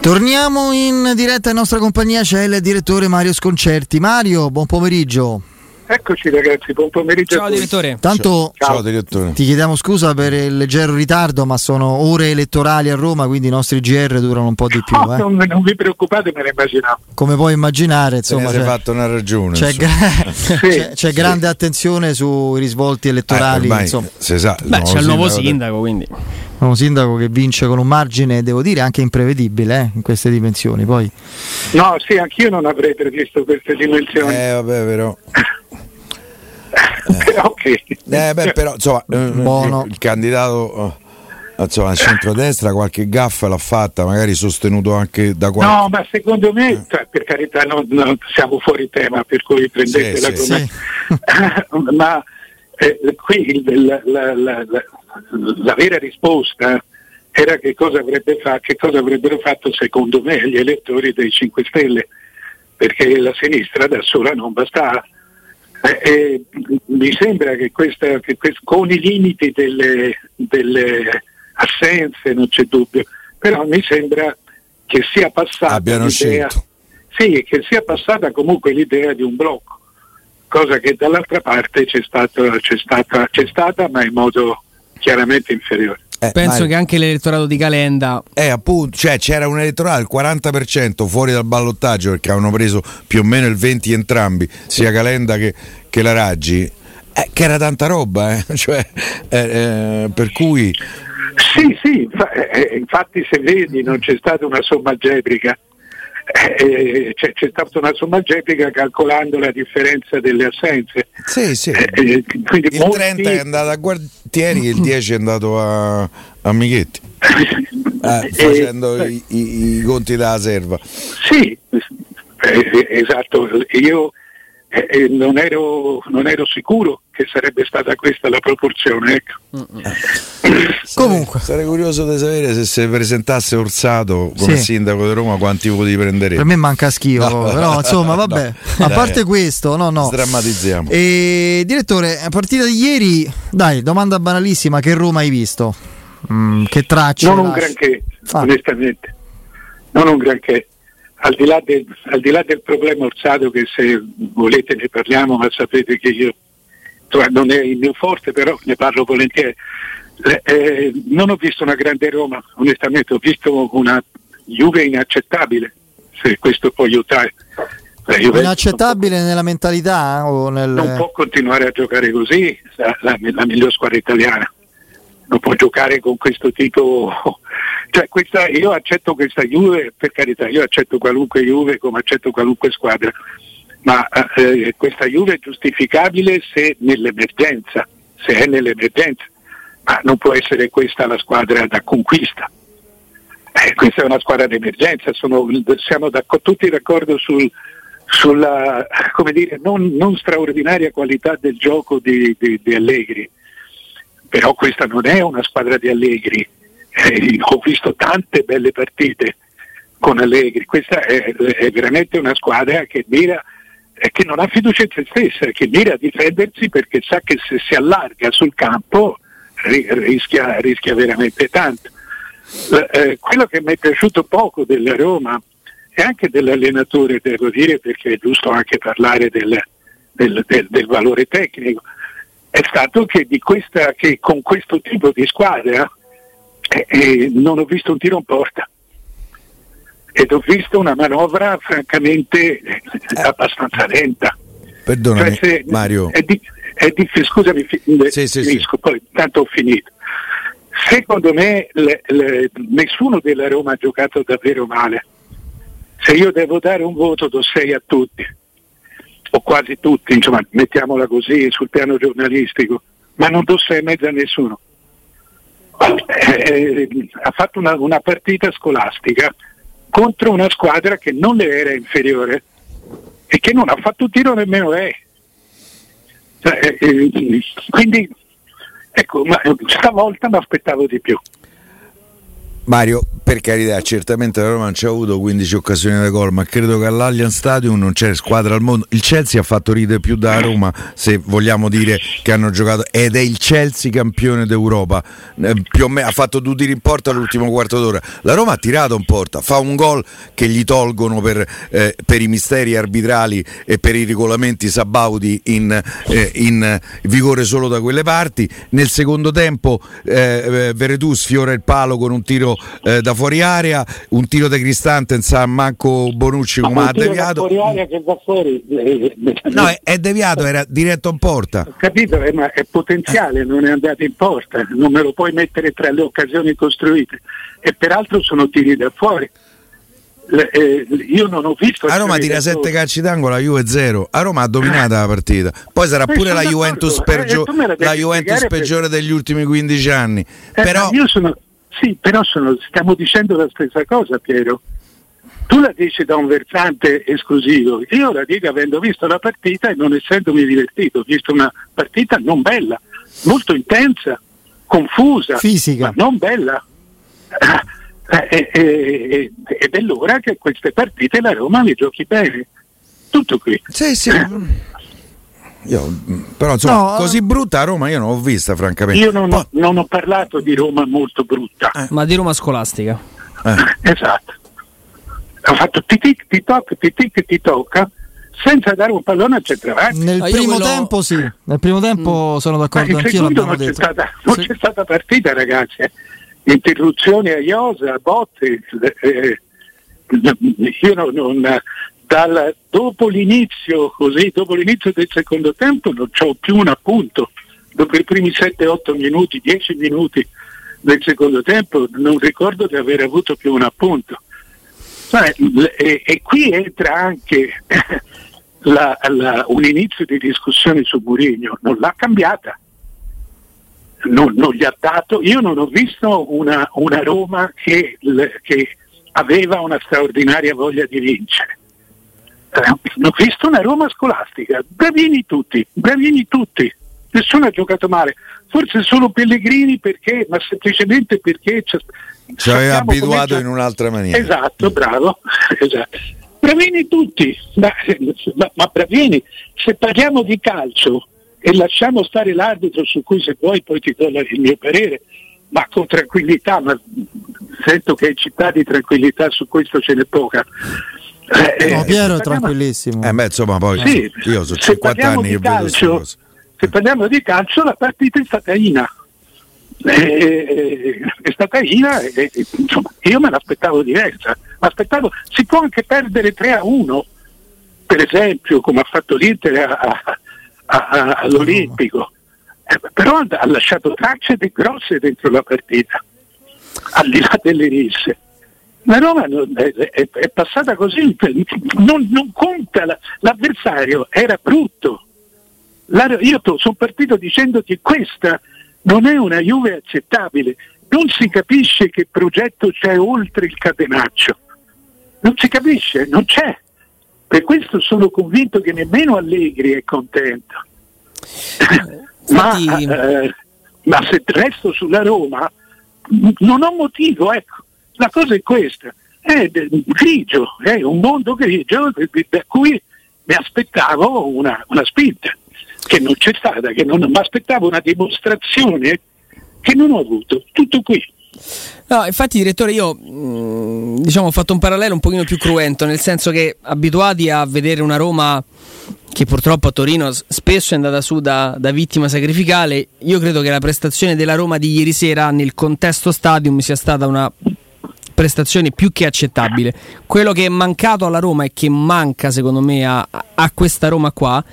Torniamo in diretta in nostra compagnia, c'è il direttore Mario Sconcerti. Mario, buon pomeriggio. Eccoci ragazzi, buon pomeriggio. Ciao direttore. Tanto Ciao, Ciao direttore. ti chiediamo scusa per il leggero ritardo, ma sono ore elettorali a Roma, quindi i nostri GR durano un po' di più. No, eh. non, non vi preoccupate, me ne immaginavo. Come puoi immaginare, insomma, c'è, fatto una ragione. c'è gra- c'è- c'è grande attenzione sui risvolti Eh, elettorali. ormai insomma, sa, Beh, c'è il nuovo sindaco- sindaco, quindi. un sindaco che vince con un margine, devo dire, anche imprevedibile eh, in queste dimensioni. Poi No, sì, anch'io non avrei previsto queste dimensioni. Eh, vabbè, però. Però ok. Eh, beh, però, insomma, eh, Buono. il candidato eh, insomma, a centrodestra qualche gaffa l'ha fatta, magari sostenuto anche da qualche... No, ma secondo me, cioè, per carità, non, non siamo fuori tema, per cui prendetela Sì, sì, come... ma eh, qui la, la- la- la- vera risposta era che cosa, avrebbe fa- che cosa avrebbero fatto secondo me gli elettori dei 5 Stelle, perché la sinistra da sola non bastava. Eh, eh, mi sembra che, questa, che quest- con i limiti delle, delle assenze, non c'è dubbio, però mi sembra che sia passata Abbiano l'idea, sì, che sia passata comunque l'idea di un blocco, cosa che dall'altra parte c'è, stato- c'è stata, c'è stata, ma in modo chiaramente inferiore. Eh, Penso ma- che anche l'elettorato di Calenda. Eh, appunto, cioè c'era un elettorale, il 40% fuori dal ballottaggio perché avevano preso più o meno il 20 entrambi, sia Calenda che, che la Raggi, eh, che era tanta roba, eh, cioè, eh, eh, per cui... Sì, sì, eh, infatti se vedi non c'è stata una somma algebrica, eh, eh, c'è, c'è stata una somma algebrica calcolando la differenza delle assenze. Sì, sì. Eh, eh, Il molti- 30 è andato a Guartieri e il 10 è andato a, a Michetti, eh, Eh, facendo eh, i, i- i conti della serva. Sì, eh, esatto, io non, ero, non ero sicuro che sarebbe stata questa la proporzione. Ecco. Comunque. Sarei curioso di sapere se si presentasse Orsato come Sì. sindaco di Roma quanti voti prenderebbe. per me manca schifo, No, però insomma, vabbè. no. A Dai. parte questo, no, no. Sdrammatizziamo. E, direttore, a partita di ieri, dai, domanda banalissima, che Roma hai visto? Mm, che tracce? Non un lasci? granché, Ah. onestamente, non un granché. Al di, là del, al di là del problema Orsato, che se volete ne parliamo, ma sapete che io insomma, non è il mio forte, però ne parlo volentieri. Eh, eh, non ho visto una grande Roma, onestamente, ho visto una Juve inaccettabile, se questo può aiutare. Inaccettabile nella mentalità o nel... non può continuare a giocare così la, la, la miglior squadra italiana. Non può giocare con questo tipo. Cioè questa, io accetto questa Juve per carità io accetto qualunque Juve come accetto qualunque squadra ma eh, questa Juve è giustificabile se nell'emergenza se è nell'emergenza ma non può essere questa la squadra da conquista. Eh, questa è una squadra d'emergenza sono, siamo tutti d'accordo sul, sulla dire, non, non straordinaria qualità del gioco di, di- di Allegri, però questa non è una squadra di Allegri. Eh, ho visto tante belle partite con Allegri, questa è, è veramente una squadra che mira eh, che non ha fiducia in se stessa, che mira a difendersi perché sa che se si allarga sul campo rischia, rischia veramente tanto. Eh, eh, quello che mi è piaciuto poco della Roma e anche dell'allenatore, devo dire, perché è giusto anche parlare del, del- del- del valore tecnico, è stato che, di questa, che con questo tipo di squadra eh, eh, non ho visto un tiro in porta ed ho visto una manovra francamente eh, abbastanza lenta. Perdonami, Cioè, se- Mario. È di- è diffi- scusami, Sì, sì, finisco, poi tanto ho finito. Secondo me le- le- nessuno della Roma ha giocato davvero male. Se io devo dare un voto do 6 a tutti, o quasi tutti, insomma, mettiamola così sul piano giornalistico, ma non do 6 e mezzo a nessuno. Eh, ha fatto una, una partita scolastica contro una squadra che non le era inferiore e che non ha fatto un tiro nemmeno lei. Cioè, eh, quindi ecco, ma stavolta mi aspettavo di più. Mario, per carità, certamente la Roma non ci ha avuto 15 occasioni da gol, ma credo che all'Allianz Stadium non c'è squadra al mondo. Il Chelsea ha fatto ridere più da Roma, se vogliamo dire che hanno giocato, ed è il Chelsea campione d'Europa. Eh, più o meno ha fatto due tiri in porta all'ultimo quarto d'ora. La Roma ha tirato in porta, fa un gol che gli tolgono per, eh, per i misteri arbitrali e per i regolamenti sabaudi in, eh, in vigore solo da quelle parti. Nel secondo tempo eh, Veretù sfiora il palo con un tiro eh, da fuori area, un tiro da Cristante, non sa manco Bonucci come ha deviato. fuori area che va fuori. eh, eh, No, è, è deviato, era diretto in porta. Ho capito, eh, ma è potenziale, non è andato in porta, non me lo puoi mettere tra le occasioni costruite. E peraltro sono tiri da fuori. Le- eh, io non ho visto. A Roma tira da 7 fuori. calci d'angolo, la Juve 0. A Roma ha dominata la partita. Poi sarà Eh, pure la Juventus, eh, pergio- me la Juventus peggiore degli ultimi 15 anni. Eh, Però io sono, sì, però sono- stiamo dicendo la stessa cosa, Piero. Tu la dici da un versante esclusivo, io la dico avendo visto la partita e non essendomi divertito, ho visto una partita non bella, molto intensa, confusa, Fisica. ma non bella. Eh, eh, eh, ed è l'ora che queste partite la Roma le giochi bene. Tutto qui. sì, sì. Io, mm, però insomma, No, così brutta a Roma io non l'ho vista, francamente. Io non Poi- ho, non ho parlato di Roma molto brutta. Ma di Roma scolastica. eh. Esatto. Ha fatto titic, titok, titic, ti tocca senza dare un pallone al centravanti. Nel Ah, primo quello- tempo sì, nel primo tempo sono Ma d'accordo in anch'io, non c'è, stata, non Sì. c'è stata partita, ragazzi. eh. Interruzioni a Iosa, a botte. eh, io non, non- dal- dopo l'inizio, così, dopo l'inizio del secondo tempo non ho più un appunto. Dopo i primi 7-8 minuti, 10 minuti del secondo tempo non ricordo di aver avuto più un appunto. E, e qui entra anche la- la- un inizio di discussione su Murigno, non l'ha cambiata non, non gli ha dato, io non ho visto una, una Roma che, che aveva una straordinaria voglia di vincere. Ho visto una Roma scolastica, bravini tutti, bravini tutti, nessuno ha giocato male, forse solo Pellegrini perché, ma semplicemente perché ci Ci aveva abituato in un'altra maniera. Esatto, bravo. esatto. Bravini tutti, ma, ma- ma bravini, se parliamo di calcio e lasciamo stare l'arbitro su cui se vuoi poi ti do il mio parere, ma con tranquillità, ma sento che in città di tranquillità su questo ce n'è poca. Eh, No, eh, Piero è se parliamo- tranquillissimo. Eh beh, insomma, poi sì, io sono se 50 parliamo anni di che vedo calcio, cose. se parliamo di calcio la partita è stata Ina. Eh, è stata Ina e, insomma, io me l'aspettavo diversa. M'aspettavo, si può anche perdere 3 a 1, per esempio, come ha fatto l'Inter a- a- a- all'Olimpico. Eh, però ha, ha lasciato tracce grosse dentro la partita, al di là delle risse. La Roma è, è- è passata così, non, non conta, la- l'avversario era brutto. La- io sono partito dicendoti questa non è una Juve accettabile, non si capisce che progetto c'è oltre il catenaccio, non si capisce, non c'è. Per questo sono convinto che nemmeno Allegri è contento. ma, eh, ma se resto sulla Roma non ho motivo, ecco. La cosa è questa, è grigio, è un mondo grigio da cui mi aspettavo una, una spinta, che non c'è stata, che non mi aspettavo una dimostrazione che non ho avuto. Tutto qui. No, infatti, direttore, io mh, diciamo, ho fatto un parallelo un pochino più cruento, nel senso che abituati a vedere una Roma che purtroppo a Torino spesso è andata su da, da vittima sacrificale, io credo che la prestazione della Roma di ieri sera nel contesto stadium sia stata una prestazione più che accettabile. Quello che è mancato alla Roma e che manca secondo me a, a questa Roma qua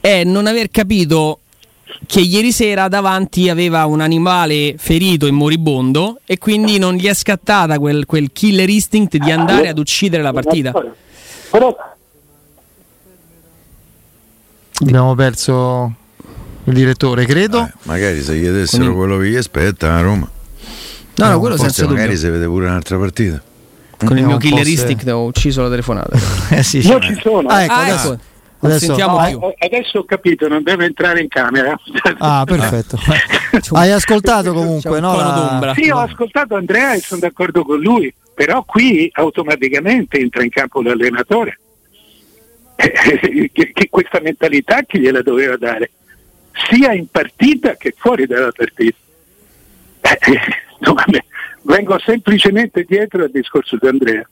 è non aver capito che ieri sera davanti aveva un animale ferito e moribondo e quindi non gli è scattata quel, quel killer instinct di andare ad uccidere la partita. Però Abbiamo perso il direttore, credo. Eh, magari se gli dessero quello che gli aspetta a Roma. No, no, No, quello senza magari dubbio. si vede pure un'altra partita. Con il No, mio un po' killer se- ho ucciso la telefonata. Eh sì, io ci sono. Ah, ecco, ah, adesso, ecco. Adesso- ah, più. Eh, Adesso ho capito, non deve entrare in camera. Ah, perfetto. Hai ascoltato comunque, no? La... Sì, ho ascoltato Andrea e sono d'accordo con lui, però qui automaticamente entra in campo l'allenatore. che, che questa mentalità chi gliela doveva dare, sia in partita che fuori dalla partita. Eh, vengo semplicemente dietro al discorso di Andrea.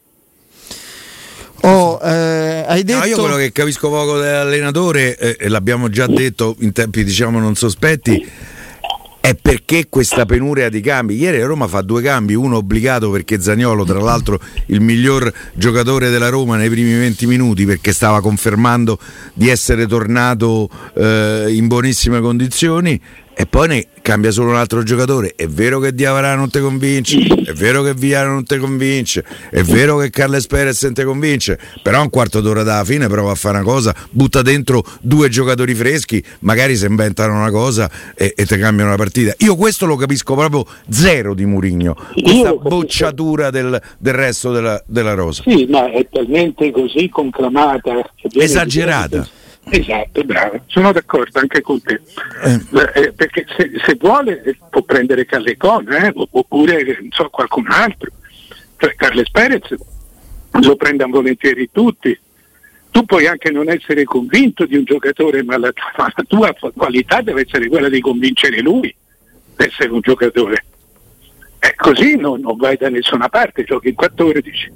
Oh, eh, hai detto... No, io quello che capisco poco dell'allenatore, eh, e l'abbiamo già detto in tempi diciamo non sospetti, è perché questa penuria di cambi. Ieri Roma fa due cambi, uno obbligato perché Zagnolo, tra l'altro il miglior giocatore della Roma nei primi 20 minuti perché stava confermando di essere tornato eh, in buonissime condizioni e poi ne cambia solo un altro giocatore. È vero che Diavara non ti convince, è vero che Viara non ti convince, è vero che Carles Perez non ti convince, però un quarto d'ora dalla fine prova a fare una cosa, butta dentro due giocatori freschi, magari si inventano una cosa e, e ti cambiano la partita. Io questo lo capisco proprio zero di Murigno, questa bocciatura del, del resto della, della, rosa. Sì, ma è talmente così conclamata. Esagerata. Esatto, bravo, sono d'accordo anche con te. Eh. Eh, perché se, se, vuole eh, può prendere Callecon eh, oppure so, qualcun altro. Cioè, Carles Perez lo prendono volentieri tutti. Tu puoi anche non essere convinto di un giocatore, ma la, ma la tua qualità deve essere quella di convincere lui di essere un giocatore. E così non, non vai da nessuna parte, giochi in 14,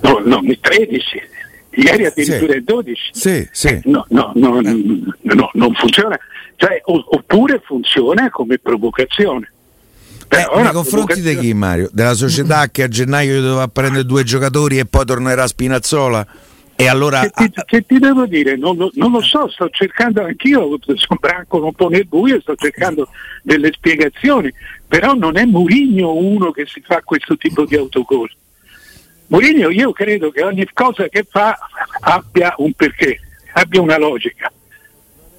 no, no, in 13 ieri addirittura il 12. Sì, sì. Eh, no, no, no, no, non funziona. Cioè, oppure funziona come provocazione. Eh, nei confronti di chi Mario? Della società che a gennaio doveva prendere due giocatori e poi tornerà a Spinazzola? E allora... Che ti, che ti devo dire? Non lo, non lo, so, sto cercando anch'io, sono branco un po' nel buio, sto cercando delle spiegazioni, però non è Murigno uno che si fa questo tipo di autogol. Mourinho io credo che ogni cosa che fa abbia un perché, abbia una logica.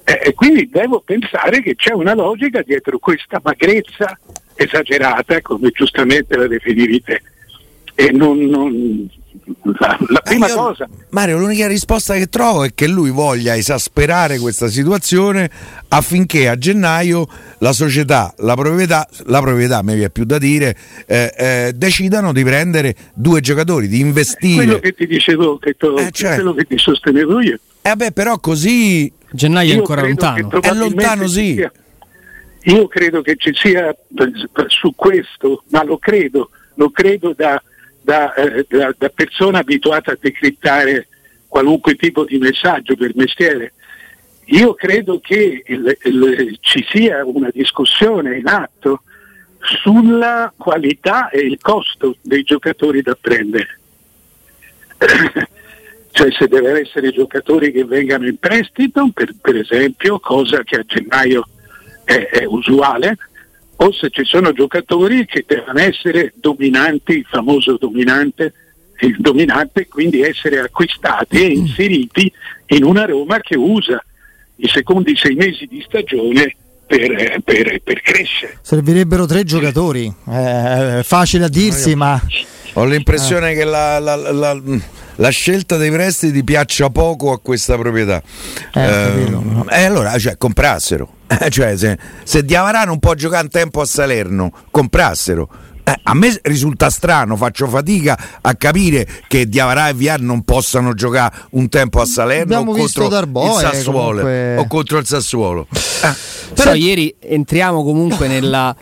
E quindi devo pensare che c'è una logica dietro questa magrezza esagerata, come giustamente la definivi te. E non, non, la, la prima io, cosa. Mario, l'unica risposta che trovo è che lui voglia esasperare questa situazione affinché a gennaio la società, la proprietà, la proprietà mi viene più da dire, eh, eh, decidano di prendere due giocatori, di investire. Quello che ti dicevo, che to, eh, cioè, quello che ti sostenevo io. Eh beh, però così. Gennaio è ancora lontano. È lontano, sì. Sia, io credo che ci sia su questo, ma lo credo, lo credo da da, eh, da, da persona abituata a decrittare qualunque tipo di messaggio per mestiere. Io credo che il, il, ci sia una discussione in atto sulla qualità e il costo dei giocatori da prendere. cioè se devono essere giocatori che vengano in prestito, per, per esempio, cosa che a gennaio è, è usuale, o se ci sono giocatori che devono essere dominanti, il famoso dominante, il dominante, quindi essere acquistati e inseriti in una Roma che usa i secondi sei mesi di stagione per, per, per crescere. Servirebbero tre giocatori, è facile a dirsi, ma... Ho l'impressione eh. che la, la, la, la, scelta dei prestiti piaccia poco a questa proprietà. Eh, eh, e allora, cioè, comprassero. Eh, cioè, se, se Diavarà non può giocare un tempo a Salerno, comprassero. Eh, a me risulta strano, faccio fatica a capire che Diavarà e Viar non possano giocare un tempo a Salerno o contro, Darboe, comunque... o contro, il Sassuolo. Eh. Però sì. ieri entriamo comunque nella,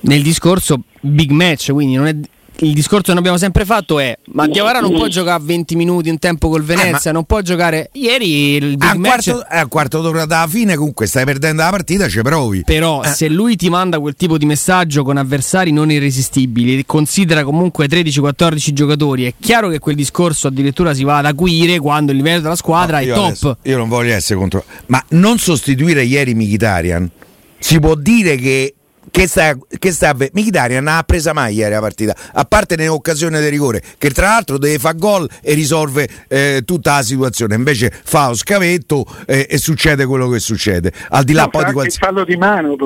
nel discorso big match, quindi non è il discorso che abbiamo sempre fatto è ma Diavara non può giocare 20 minuti in tempo col Venezia, eh, non può giocare ieri il big a match quarto, a quarto d'ora dalla fine comunque stai perdendo la partita, ci provi. Però eh. se lui ti manda quel tipo di messaggio con avversari non irresistibili, considera comunque 13-14 giocatori, è chiaro che quel discorso addirittura si va ad acuire quando il livello della squadra no, è top. Adesso, io non voglio essere contro ma non sostituire ieri Mkhitaryan si può dire che che sta, che sta Mkhitaryan non ha presa mai ieri la partita a parte nell'occasione del rigore che tra l'altro deve fare gol e risolve eh, tutta la situazione. Invece fa lo scavetto eh, e succede quello che succede. Al di là no, poi di qualsiasi il fallo di mano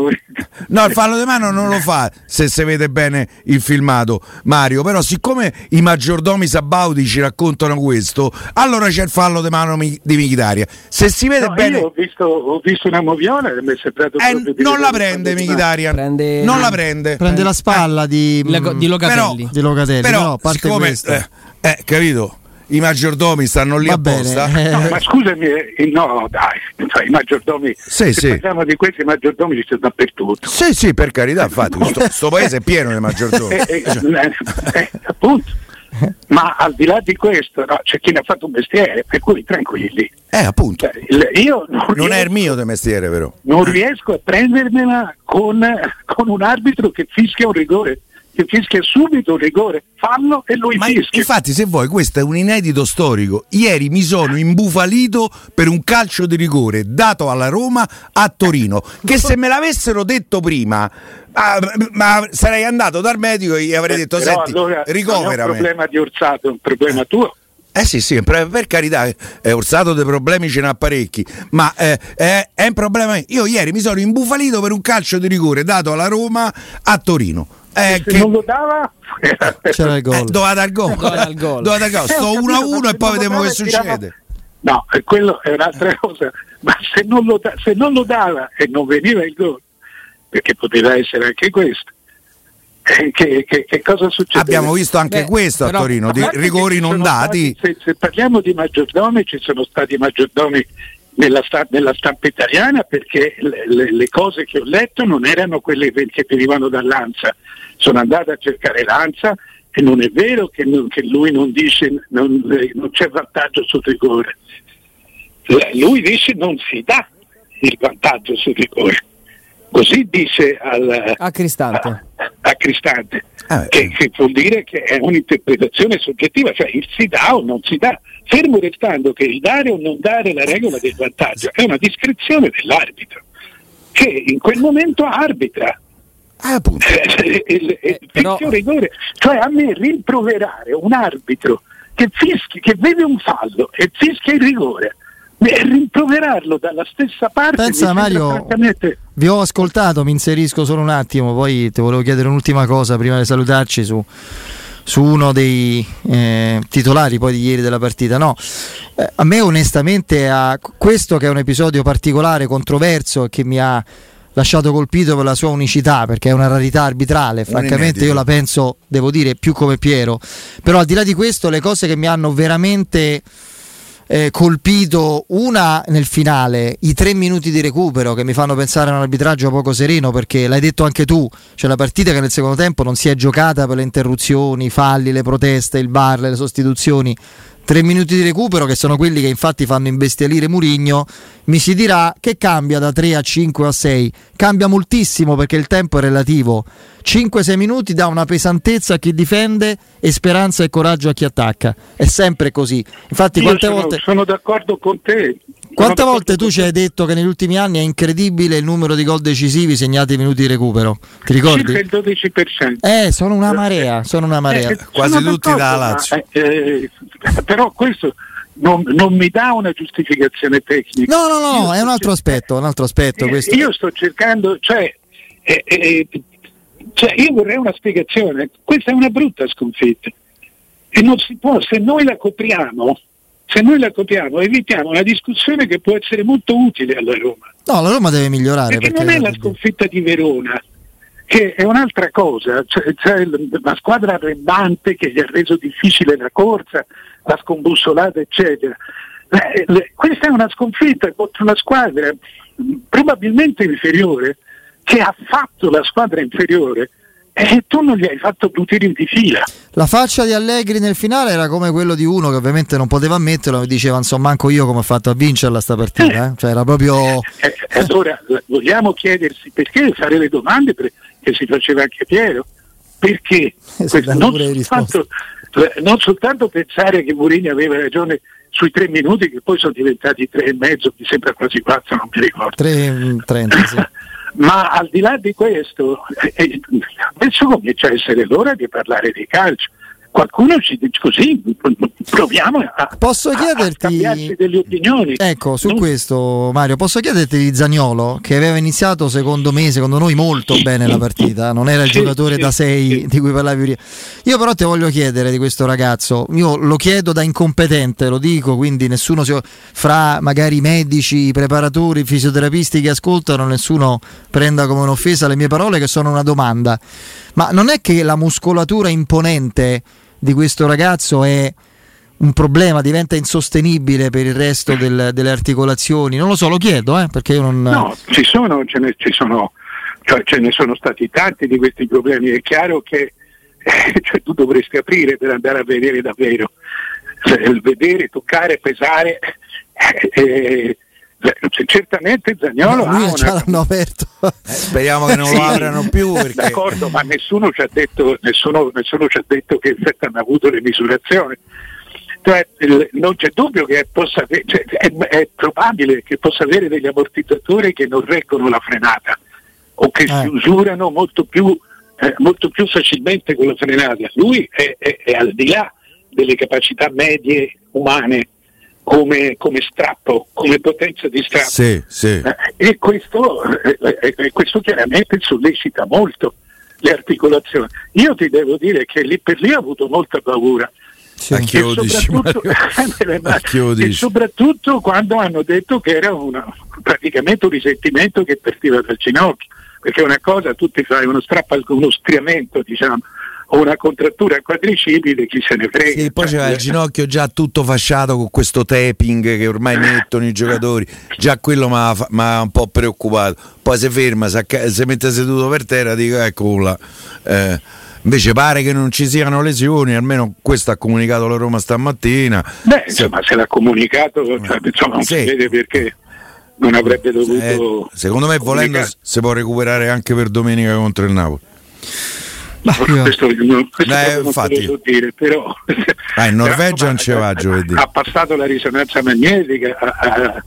no il fallo di mano non lo fa se si vede bene il filmato Mario. Però siccome i maggiordomi Sabaudi ci raccontano questo allora c'è il fallo di mano di Mkhitaryan. Se si vede no, bene ho visto, ho visto, una moviola e mi è sembrato eh, non la prende Mkhitaryan prende... non la prende prende la spalla di, di Locatelli però, di Locatelli però, a parte siccome, questo eh, eh, capito i maggiordomi stanno lì Va apposta. bene, eh. No, ma scusami, eh, no, dai, cioè, i maggiordomi. Sì, se sì. parliamo di questi i maggiordomi ci sono dappertutto. Sì, sì, per carità, infatti, questo, sto paese è pieno di maggiordomi. Eh, eh, eh, appunto. Ma al di là di questo, no, c'è chi ne ha fatto un mestiere, per cui tranquilli. Eh, appunto. Cioè, il- io non, Non è il riesco- mio di mestiere, però. non riesco a prendermela con, con un arbitro che fischia un rigore, che fischia subito rigore, fallo e lui Ma fischia. infatti, se vuoi, questo è un inedito storico. Ieri mi sono imbufalito per un calcio di rigore dato alla Roma a Torino. Che se me l'avessero detto prima, ah, ma sarei andato dal medico e gli avrei detto: Però Senti, allora non è un ricoverami. problema di Orsato, è un problema tuo. Eh sì, sì, per, carità, eh, Orsato dei problemi ce n'ha parecchi, ma eh, è, è un problema. Io ieri mi sono imbufalito per un calcio di rigore dato alla Roma a Torino. Eh, Se che- non lo dava, c'era il gol eh, doveva dar gol. Doveva dar gol. Doveva dar gol. Eh, Sto ho 1 a capito, 1 ma e poi vediamo che succede. No, e quello è un'altra cosa, ma se non, lo da- se non lo dava e non veniva il gol, perché poteva essere anche questo, eh, che, che- che cosa succede? Abbiamo visto anche Beh, questo a però- Torino, di rigori non dati. stati- se, se parliamo di maggiordomi, ci sono stati maggiordomi nella, sta- nella stampa italiana perché le, le- le cose che ho letto non erano quelle che venivano da Lanza. Sono andato a cercare Lanza e non è vero che, non- che lui non dice non, non c'è vantaggio sul rigore. Eh, Lui dice non si dà il vantaggio sul rigore. Così dice al, A Cristante. a, a Cristante, Ah, che, che vuol dire che è un'interpretazione soggettiva, cioè il si dà o non si dà, fermo restando che il dare o non dare la regola del vantaggio è una discrezione dell'arbitro, che in quel momento arbitra. Eh, appunto. il, il, Eh, il però- rigore, cioè a me rimproverare un arbitro che, fischi, che vede un fallo e fischia il rigore e rimproverarlo dalla stessa parte Pensa, Mario, francamente- Vi ho ascoltato, mi inserisco solo un attimo, poi ti volevo chiedere un'ultima cosa prima di salutarci su, su uno dei eh, titolari poi di ieri della partita. No, eh, a me onestamente a questo che è un episodio particolare, controverso, che mi ha lasciato colpito per la sua unicità, perché è una rarità arbitrale, francamente inedito. io la penso, devo dire, più come Piero. Però al di là di questo, le cose che mi hanno veramente eh, colpito una nel finale, i tre minuti di recupero che mi fanno pensare a un arbitraggio poco sereno perché l'hai detto anche tu, c'è una partita che nel secondo tempo non si è giocata per le interruzioni, i falli, le proteste, il bar, le sostituzioni. Tre minuti di recupero che sono quelli che infatti fanno imbestialire Murigno, mi si dirà che cambia da 3 a 5 a 6, cambia moltissimo perché il tempo è relativo. 5-6 minuti dà una pesantezza a chi difende e speranza e coraggio a chi attacca. È sempre così. Infatti, Io quante sono, volte, sono d'accordo con te. quante volte tu ci hai detto che negli ultimi anni è incredibile il numero di gol decisivi segnati ai minuti di recupero? Ti ricordi? Circa il 12%. Eh, sono una marea, sono una marea. Eh, Quasi sono tutti d'accordo, dalla ma, Lazio. eh, eh, però questo non, non mi dà una giustificazione tecnica. No, no, no, Io è un altro aspetto, un altro aspetto eh, questo. Io sto cercando, cioè, eh, eh, cioè, io vorrei una spiegazione. Questa è una brutta sconfitta. E non si può, se noi la copriamo, se noi la copriamo, evitiamo una discussione che può essere molto utile alla Roma. No, la Roma deve migliorare Perché perché non è la sconfitta di Verona, che è un'altra cosa, c'è il- la squadra arrembante che gli ha reso difficile la corsa, la scombussolata, eccetera. Le- questa è una sconfitta contro una squadra probabilmente inferiore, che ha fatto la squadra inferiore e tu non gli hai fatto due tiri di fila. La faccia di Allegri nel finale era come quello di uno che ovviamente non poteva ammetterlo e diceva insomma manco io come ho fatto a vincerla sta partita, eh? cioè era proprio Eh, allora l- vogliamo chiedersi perché fare le domande che si faceva anche Piero? Perché? Eh, non, soltanto, eh, non soltanto pensare che Mourinho aveva ragione sui tre minuti che poi sono diventati tre e mezzo, mi sembra quasi quattro, non mi ricordo. 3-30, sì. Ma al di là di questo, eh, adesso comincia a essere l'ora di parlare di calcio qualcuno ci dice così, proviamo a, posso chiederti, a delle opinioni. Ecco, su non... questo Mario, posso chiederti di Zagnolo che aveva iniziato secondo me, secondo noi molto bene la partita, non era il sì, giocatore sì, da 6 sì. di cui parlavi prima. Io però ti voglio chiedere di questo ragazzo, io lo chiedo da incompetente, lo dico, quindi nessuno si... fra magari medici, preparatori, fisioterapisti che ascoltano, nessuno prenda come un'offesa le mie parole che sono una domanda. Ma non è che la muscolatura imponente di questo ragazzo è un problema, diventa insostenibile per il resto del, delle articolazioni? Non lo so, lo chiedo, eh, perché io non... No, ci sono, ce ne, ci sono, cioè, ce ne sono stati tanti di questi problemi, è chiaro che eh, cioè, tu dovresti aprire per andare a vedere davvero, cioè, vedere, toccare, pesare. Eh, eh certamente Zagnolo no, ha una... l'hanno aperto. Eh, speriamo che non lo aprano più perché... d'accordo ma nessuno ci ha detto, nessuno, nessuno ci ha detto che effetto hanno avuto le misurazioni. Cioè, non c'è dubbio che possa, cioè, è, è, probabile che possa avere degli ammortizzatori che non reggono la frenata o che eh. si usurano molto più, eh, molto più, facilmente con la frenata. Lui è, è, è al di là delle capacità medie umane come, come, strappo, come potenza di strappo. Sì, sì. Eh, e questo, eh, eh, questo, chiaramente sollecita molto le articolazioni. Io ti devo dire che lì per lì ho avuto molta paura. Sì. E, soprattutto, e soprattutto quando hanno detto che era una, praticamente un risentimento che partiva dal ginocchio, perché una cosa tu ti fai uno strappo, uno striamento diciamo, o una contrattura quadricipite, chi se ne frega. Sì, poi c'era il ginocchio già tutto fasciato con questo tapping che ormai mettono i giocatori, già quello mi ha un po' preoccupato. Poi si ferma, si mette seduto per terra, dico ecco là. Eh, invece pare che non ci siano lesioni, almeno questo ha comunicato la Roma stamattina. Beh, insomma, se, l'ha comunicato, cioè, insomma, non sì. si vede perché non avrebbe dovuto. Eh, secondo me, volendo, si può recuperare anche per domenica contro il Napoli. Ma questo, non, questo eh, non posso dire, però ah, in Norvegia non ci va giovedì. Ha passato la risonanza magnetica, a,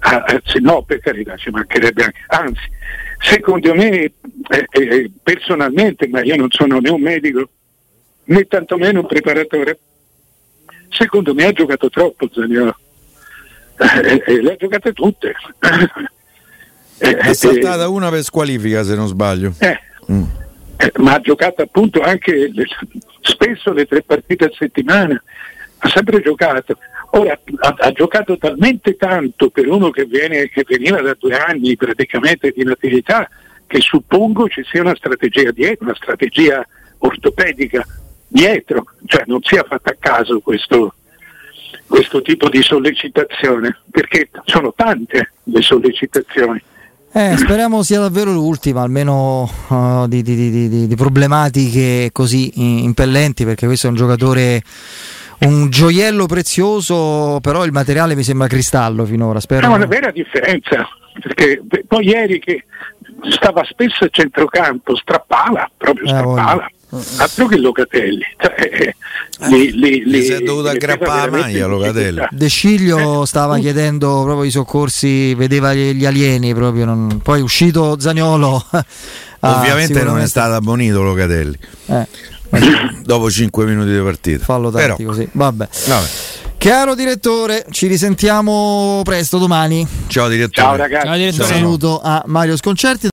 a, a, no per carità ci mancherebbe anche, anzi secondo me eh, eh, personalmente, ma io non sono né un medico né tantomeno un preparatore, secondo me ha giocato troppo Zaniolo, eh, eh, le ha giocate tutte. È saltata una per squalifica se non sbaglio. Mm eh, ma ha giocato appunto anche le, spesso le tre partite a settimana, ha sempre giocato. Ora ha, ha giocato talmente tanto per uno che, viene, che veniva da due anni praticamente di inattività che suppongo ci sia una strategia dietro, una strategia ortopedica dietro, cioè non sia fatta a caso questo, questo tipo di sollecitazione, perché sono tante le sollecitazioni. Eh, speriamo sia davvero l'ultima, almeno uh, di, di, di, di, problematiche così impellenti, perché questo è un giocatore, un gioiello prezioso, però il materiale mi sembra cristallo finora. Spero... C'è una vera differenza, perché poi ieri che stava spesso a centrocampo, strappava, proprio eh, strappava. Altro che Locatelli, cioè, eh, li, si è dovuto aggrappare la maglia Locatelli. De Sciglio stava chiedendo proprio i soccorsi, vedeva gli, gli alieni proprio, non... poi uscito Zagnolo. Ovviamente non è stato abbonito Locatelli. Eh. Dopo 5 minuti di partita. Fallo tattico, Però... sì. Vabbè. Vabbè. Caro direttore, ci risentiamo presto domani. Ciao direttore. Ciao ragazzi. Ciao, direttore. Saluto a Mario Sconcerti.